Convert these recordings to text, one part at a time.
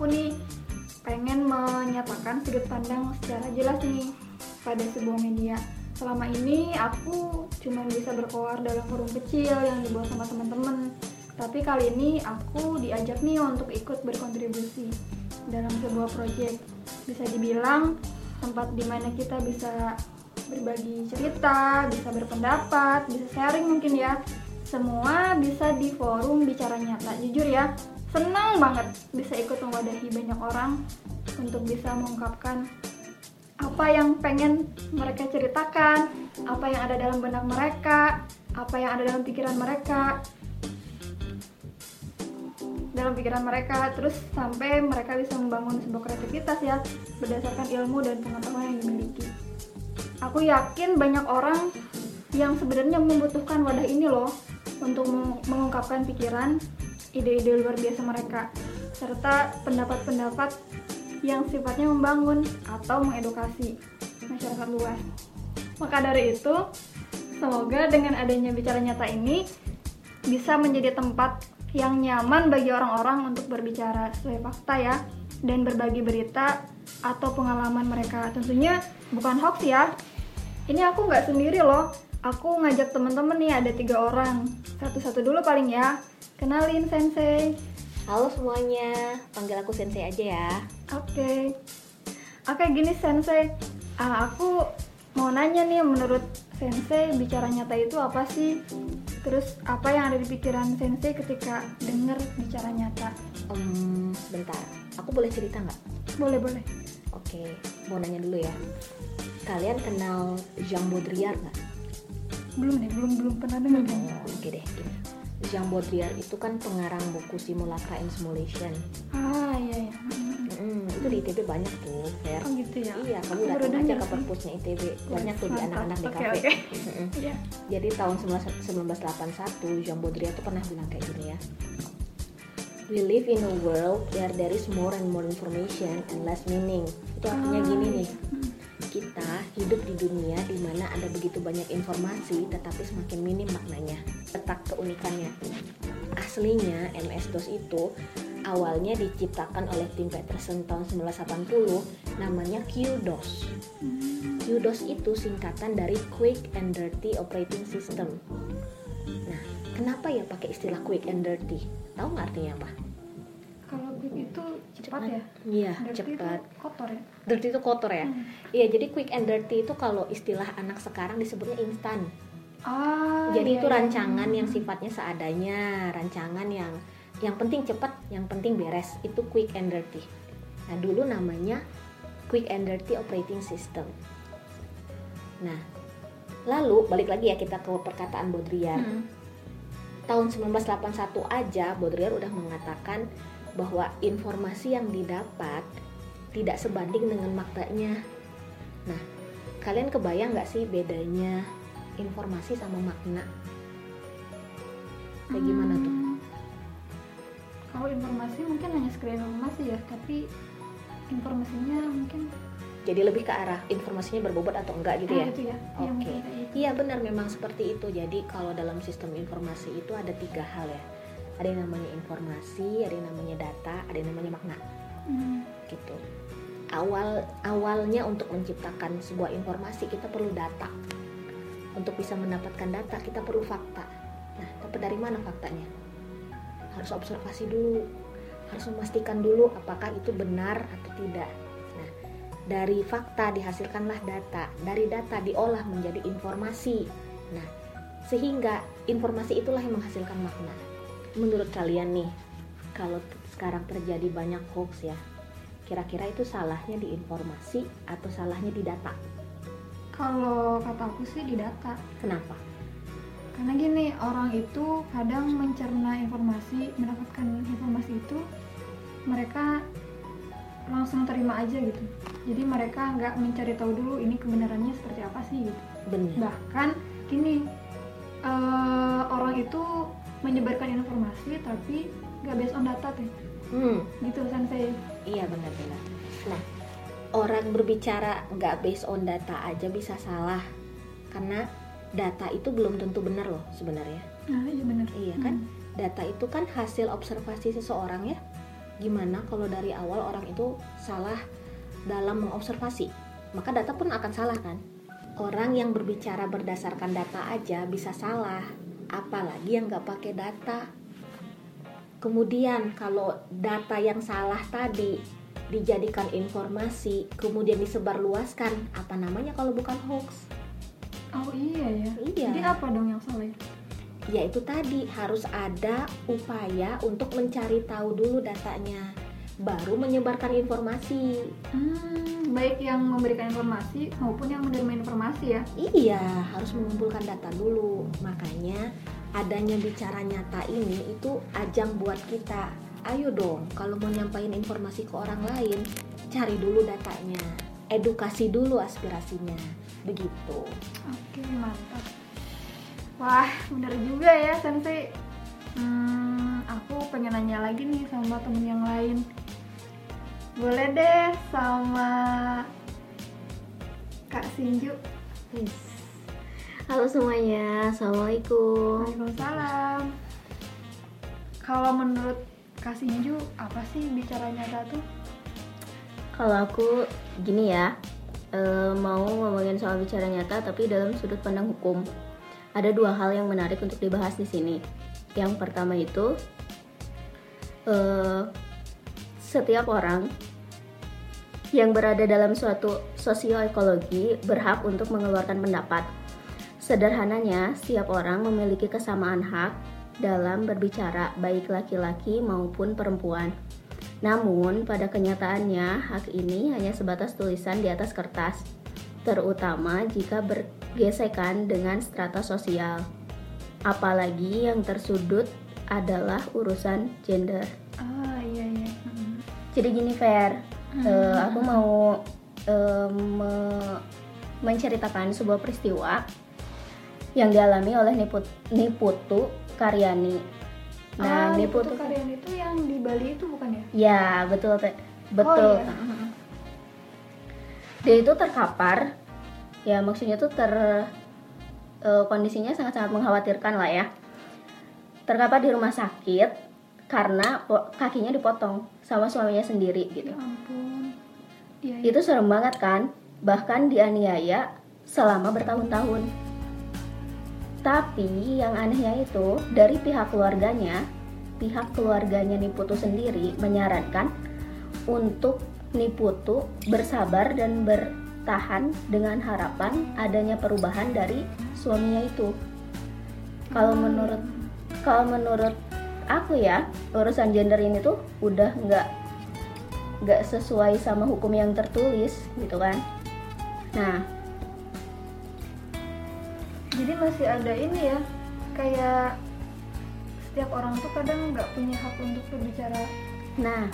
aku nih pengen menyatakan sudut pandang secara jelas nih pada sebuah media. Selama ini aku cuma bisa berkoar dalam forum kecil yang dibuat sama teman-teman. Tapi kali ini aku diajak nih untuk ikut berkontribusi dalam sebuah proyek. Bisa dibilang tempat di mana kita bisa berbagi cerita, bisa berpendapat, bisa sharing mungkin ya. Semua bisa di forum bicara nyata. Jujur ya, senang banget bisa ikut mewadahi banyak orang untuk bisa mengungkapkan apa yang pengen mereka ceritakan, apa yang ada dalam benak mereka, apa yang ada dalam pikiran mereka, dalam pikiran mereka, terus sampai mereka bisa membangun sebuah kreativitas ya berdasarkan ilmu dan pengetahuan yang dimiliki. Aku yakin banyak orang yang sebenarnya membutuhkan wadah ini loh untuk mengungkapkan pikiran, ide-ide luar biasa mereka, serta pendapat-pendapat yang sifatnya membangun atau mengedukasi masyarakat luas. Maka dari itu, semoga dengan adanya bicara nyata ini bisa menjadi tempat yang nyaman bagi orang-orang untuk berbicara sesuai fakta ya dan berbagi berita atau pengalaman mereka. Tentunya bukan hoax ya. Ini aku nggak sendiri loh. Aku ngajak temen-temen nih ada tiga orang. Satu-satu dulu paling ya. Kenalin Sensei. Halo semuanya, panggil aku Sensei aja ya. Oke. Oke gini Sensei, uh, aku mau nanya nih menurut Sensei bicara nyata itu apa sih? Terus apa yang ada di pikiran Sensei ketika dengar bicara nyata? Um, bentar, aku boleh cerita nggak? Boleh boleh. Oke, mau nanya dulu ya. Kalian kenal Jean Baudrillard nggak? Belum deh, belum belum pernah dengar. Oh, Oke deh, gini. Jean Baudrillard itu kan pengarang buku Simulacra and Simulation. Ah iya iya. Mm, itu di ITB banyak tuh, Fer. Oh gitu ya. Iya, kamu datang aja ke perpusnya ITB. Banyak tuh di anak-anak di kafe. oke. Mm-mm. Iya. Jadi tahun 1981 Jean Baudrillard tuh pernah bilang kayak gini ya. We live in a world where there is more and more information and less meaning. Itu artinya Ah, gini nih. iya. Kita hidup di dunia di mana ada begitu banyak informasi tetapi semakin minim maknanya. Letak keunikannya. Aslinya MS-DOS itu awalnya diciptakan oleh tim Peterson tahun 1980 namanya QDOS. QDOS itu singkatan dari Quick and Dirty Operating System. Nah, kenapa ya pakai istilah quick and dirty? Tahu nggak artinya apa? Itu cepat ya. Iya, Dirty cepat. itu kotor ya. Dirty itu kotor ya. Hmm. Iya, jadi quick and dirty itu kalau istilah anak sekarang disebutnya instan. Ah. jadi iya, itu iya. rancangan yang sifatnya seadanya, rancangan yang yang penting cepat, yang penting beres. Itu quick and dirty. Nah, dulu namanya quick and dirty operating system. Nah, lalu balik lagi ya kita ke perkataan Baudrillard. Hmm. tahun 1981 aja Baudrillard udah mengatakan bahwa informasi yang didapat tidak sebanding dengan maknanya. Nah, kalian kebayang nggak sih bedanya informasi sama makna? Kayak gimana tuh? Hmm. Kalau informasi mungkin hanya sekedar informasi ya, tapi informasinya mungkin Jadi lebih ke arah informasinya berbobot atau enggak gitu Ah, ya? gitu ya. Iya, Oke. kayak gitu. Iya benar memang seperti itu. Jadi kalau dalam sistem informasi itu ada tiga hal ya. Ada yang namanya informasi, ada yang namanya data, ada yang namanya makna. Hmm. gitu. Awal awalnya untuk menciptakan sebuah informasi kita perlu data. Untuk bisa mendapatkan data kita perlu fakta. Nah, dapat dari mana faktanya? Harus observasi dulu. Harus memastikan dulu apakah itu benar atau tidak. Nah, dari fakta dihasilkanlah data. Dari data diolah menjadi informasi. Nah, sehingga informasi itulah yang menghasilkan makna. Menurut kalian nih, kalau sekarang terjadi banyak hoax ya, kira-kira itu salahnya di informasi atau salahnya di data? Kalau kata aku sih di data. Kenapa? Karena gini, orang itu kadang mencerna informasi, mendapatkan informasi itu mereka langsung terima aja gitu. Jadi mereka nggak mencari tahu dulu ini kebenarannya seperti apa sih gitu. Benar. Bahkan gini, eh, orang itu menyebarkan informasi tapi nggak based on data tuh. Hmm, Gitu sensei. iya benar-benar. Nah, orang berbicara nggak based on data aja bisa salah karena data itu belum tentu benar loh sebenarnya. Nah, iya benar. Iya kan? Data itu kan hasil observasi seseorang ya. gimana kalau dari awal orang itu salah dalam mengobservasi maka data pun akan salah kan orang yang berbicara berdasarkan data aja bisa salah apalagi yang nggak pakai data kemudian kalau data yang salah tadi dijadikan informasi kemudian disebarluaskan apa namanya kalau bukan hoax oh iya ya Iya. jadi apa dong yang salah ya? yaitu tadi harus ada upaya untuk mencari tahu dulu datanya baru menyebarkan informasi Hmm, baik yang memberikan informasi maupun yang menerima informasi ya. iya harus mengumpulkan data dulu makanya adanya bicara nyata ini itu ajang buat kita ayo dong kalau mau nyampain informasi ke orang lain cari dulu datanya edukasi dulu aspirasinya begitu Oke, mantap. Wah, bener juga ya, Sensei. Hmm, aku pengen nanya lagi nih sama temen yang lain. Boleh deh sama Kak Sinju. Halo semuanya, Assalamualaikum Waalaikumsalam. Kalau menurut Kak Sinju, apa sih bicara nyata tuh? Kalau aku gini ya eh, Mau ngomongin soal bicara nyata tapi dalam sudut pandang hukum Ada dua hal yang menarik untuk dibahas di sini Yang pertama itu eh, Setiap orang yang berada dalam suatu sosioekologi berhak untuk mengeluarkan pendapat. Sederhananya, setiap orang memiliki kesamaan hak dalam berbicara, baik laki-laki maupun perempuan. Namun, pada kenyataannya, hak ini hanya sebatas tulisan di atas kertas, terutama jika bergesekan dengan strata sosial. Apalagi yang tersudut adalah urusan gender. Ah, iya iya. Jadi gini Fer, eh, aku mau eh, me- menceritakan sebuah peristiwa yang dialami oleh Niput- Niputu Karyani. ah, Nah, Niputu Niputu Karyan itu yang di Bali itu bukan ya? Ya, betul, Teh. Betul. Oh, iya. Dia itu terkapar. Ya, maksudnya tuh ter eh, kondisinya sangat-sangat mengkhawatirkan lah ya. Terkapar di rumah sakit karena kakinya dipotong sama suaminya sendiri gitu. Ya ampun. Iya, iya. Itu serem banget kan? Bahkan dianiaya selama bertahun-tahun. Tapi yang anehnya itu dari pihak keluarganya, pihak keluarganya Niputu sendiri menyarankan untuk Niputu bersabar dan bertahan dengan harapan adanya perubahan dari suaminya itu. Kalau Hmm. menurut kalau menurut aku ya urusan gender ini tuh udah nggak nggak sesuai sama hukum yang tertulis gitu kan. Nah, Jadi masih ada ini ya, kayak setiap orang tuh kadang nggak punya hak untuk berbicara. nah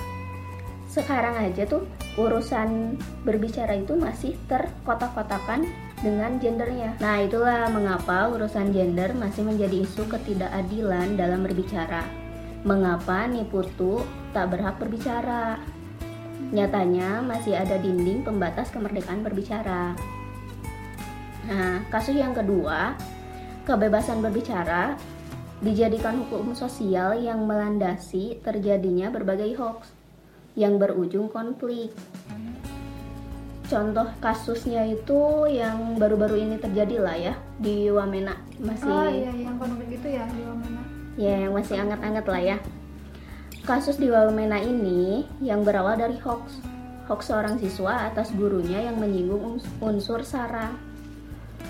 sekarang aja tuh urusan berbicara itu masih terkotak-kotakan dengan gendernya. Nah, itulah mengapa urusan gender masih menjadi isu ketidakadilan dalam berbicara. Mengapa Niputu tak berhak berbicara? Nyatanya masih ada dinding pembatas kemerdekaan berbicara. Nah, kasus yang kedua, kebebasan berbicara dijadikan hukum sosial yang melandasi terjadinya berbagai hoax yang berujung konflik. Contoh kasusnya itu yang baru-baru ini terjadi lah ya di Wamena masih Ah iya, yang masih anget-anget lah ya. Kasus di Wamena ini yang berawal dari hoax. Hoax seorang siswa atas gurunya yang menyinggung uns- unsur sara.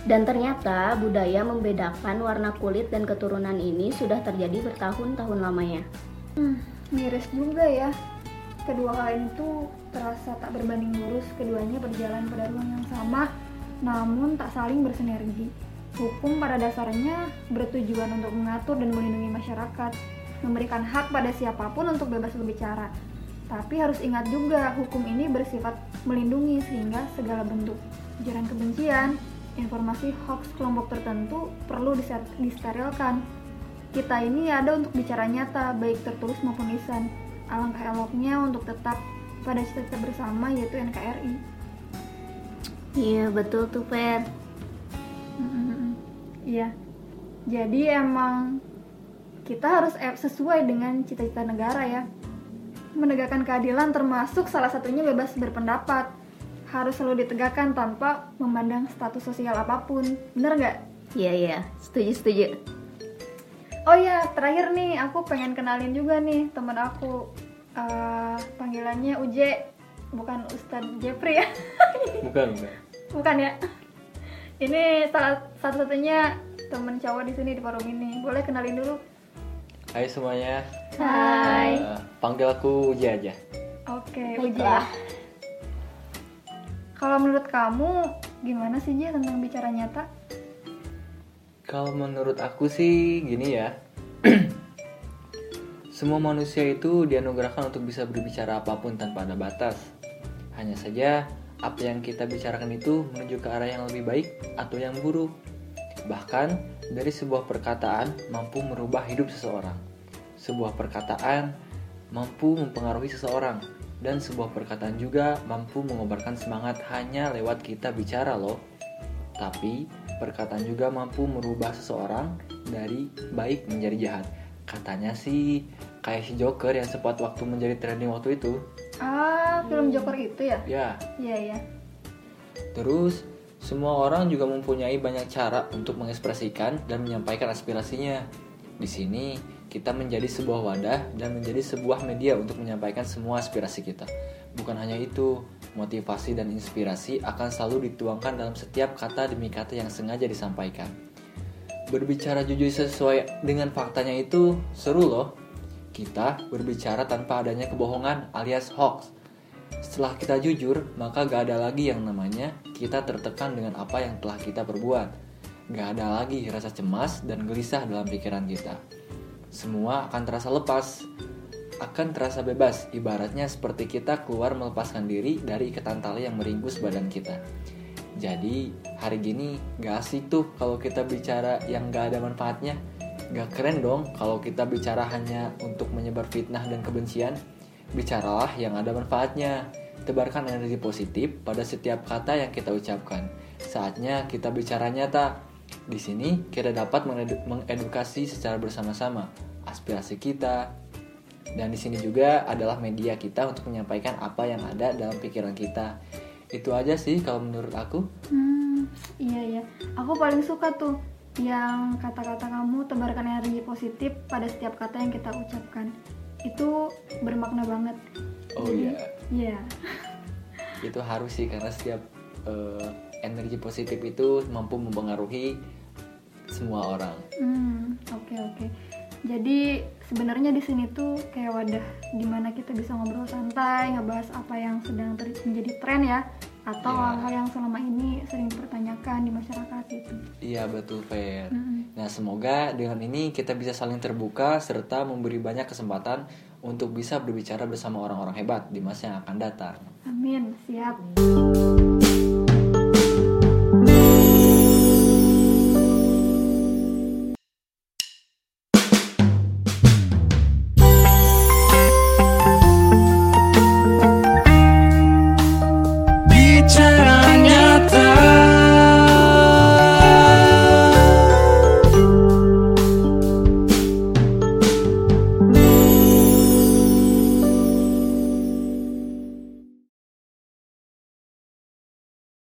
Dan ternyata budaya membedakan warna kulit dan keturunan ini sudah terjadi bertahun-tahun lamanya. Hmm, miris juga ya. Kedua hal itu terasa tak berbanding lurus, keduanya berjalan pada ruang yang sama, namun tak saling bersinergi. Hukum pada dasarnya bertujuan untuk mengatur dan melindungi masyarakat, memberikan hak pada siapa pun untuk bebas berbicara. Tapi harus ingat juga, hukum ini bersifat melindungi sehingga segala bentuk ujaran kebencian, informasi hoax kelompok tertentu perlu disterilkan. Kita ini ada untuk bicara nyata, baik tertulis maupun lisan. Alangkah eloknya untuk tetap pada cita-cita bersama yaitu NKRI. Iya betul tuh Fer. Iya. Jadi emang kita harus e- sesuai dengan cita-cita negara ya. menegakkan keadilan termasuk salah satunya bebas berpendapat. Harus selalu ditegakkan tanpa memandang status sosial apa pun. Bener nggak? Iya iya, setuju setuju. Oh ya, terakhir nih aku pengen kenalin juga nih teman aku. Eh, panggilannya Uje, bukan Ustadz Jeffrey ya. Bukan, bukan. bukan ya. Ini salah satu-satunya temen cowok di sini di forum ini. Boleh kenalin dulu? Hai semuanya. Hai. Eh, panggil aku Uji aja. Oke. Baiklah. Kalau menurut kamu gimana sih Je tentang bicara nyata? Kalau menurut aku sih gini ya. Semua manusia itu dianugerahkan untuk bisa berbicara apa pun tanpa ada batas. Hanya saja apa yang kita bicarakan itu menuju ke arah yang lebih baik atau yang buruk. Bahkan dari sebuah perkataan mampu merubah hidup seseorang. Sebuah perkataan mampu mempengaruhi seseorang dan sebuah perkataan juga mampu mengobarkan semangat hanya lewat kita bicara loh. Tapi perkataan juga mampu merubah seseorang dari baik menjadi jahat. Katanya sih kayak si Joker yang sempat waktu menjadi trending waktu itu. Ah, film Joker itu ya? Ya, Iya, iya. terus semua orang juga mempunyai banyak cara untuk mengekspresikan dan menyampaikan aspirasinya. Di sini kita menjadi sebuah wadah dan menjadi sebuah media untuk menyampaikan semua aspirasi kita. Bukan hanya itu, motivasi dan inspirasi akan selalu dituangkan dalam setiap kata demi kata yang sengaja disampaikan. Berbicara jujur sesuai dengan faktanya itu seru loh. Kita berbicara tanpa adanya kebohongan alias hoax. Setelah kita jujur, maka gak ada lagi yang namanya kita tertekan dengan apa yang telah kita perbuat. Gak ada lagi rasa cemas dan gelisah dalam pikiran kita. Semua akan terasa lepas, akan terasa bebas, ibaratnya seperti kita keluar melepaskan diri dari ikatan tali yang meringkus badan kita. Jadi, hari gini gak asik tuh kalau kita bicara yang gak ada manfaatnya. Gak keren dong kalau kita bicara hanya untuk menyebar fitnah dan kebencian. Bicaralah yang ada manfaatnya. Tebarkan energi positif pada setiap kata yang kita ucapkan. Saatnya kita bicara nyata. Di sini kita dapat mengedu- mengedukasi secara bersama-sama aspirasi kita. Dan di sini juga adalah media kita untuk menyampaikan apa yang ada dalam pikiran kita. Itu aja sih kalau menurut aku. Hmm, iya ya. Aku paling suka tuh yang kata-kata kamu tebarkan energi positif pada setiap kata yang kita ucapkan. Itu bermakna banget. Oh iya. Iya. itu harus sih karena setiap eh, energi positif itu mampu mempengaruhi semua orang. Hmm, oke oke. Jadi sebenarnya di sini tuh kayak wadah di mana kita bisa ngobrol santai, ngebahas apa yang sedang menjadi tren ya, atau Iya. hal-hal yang selama ini sering dipertanyakan di masyarakat itu. Iya betul Fer. Mm-mm. Nah semoga dengan ini kita bisa saling terbuka serta memberi banyak kesempatan untuk bisa berbicara bersama orang-orang hebat di masa yang akan datang. Amin, siap.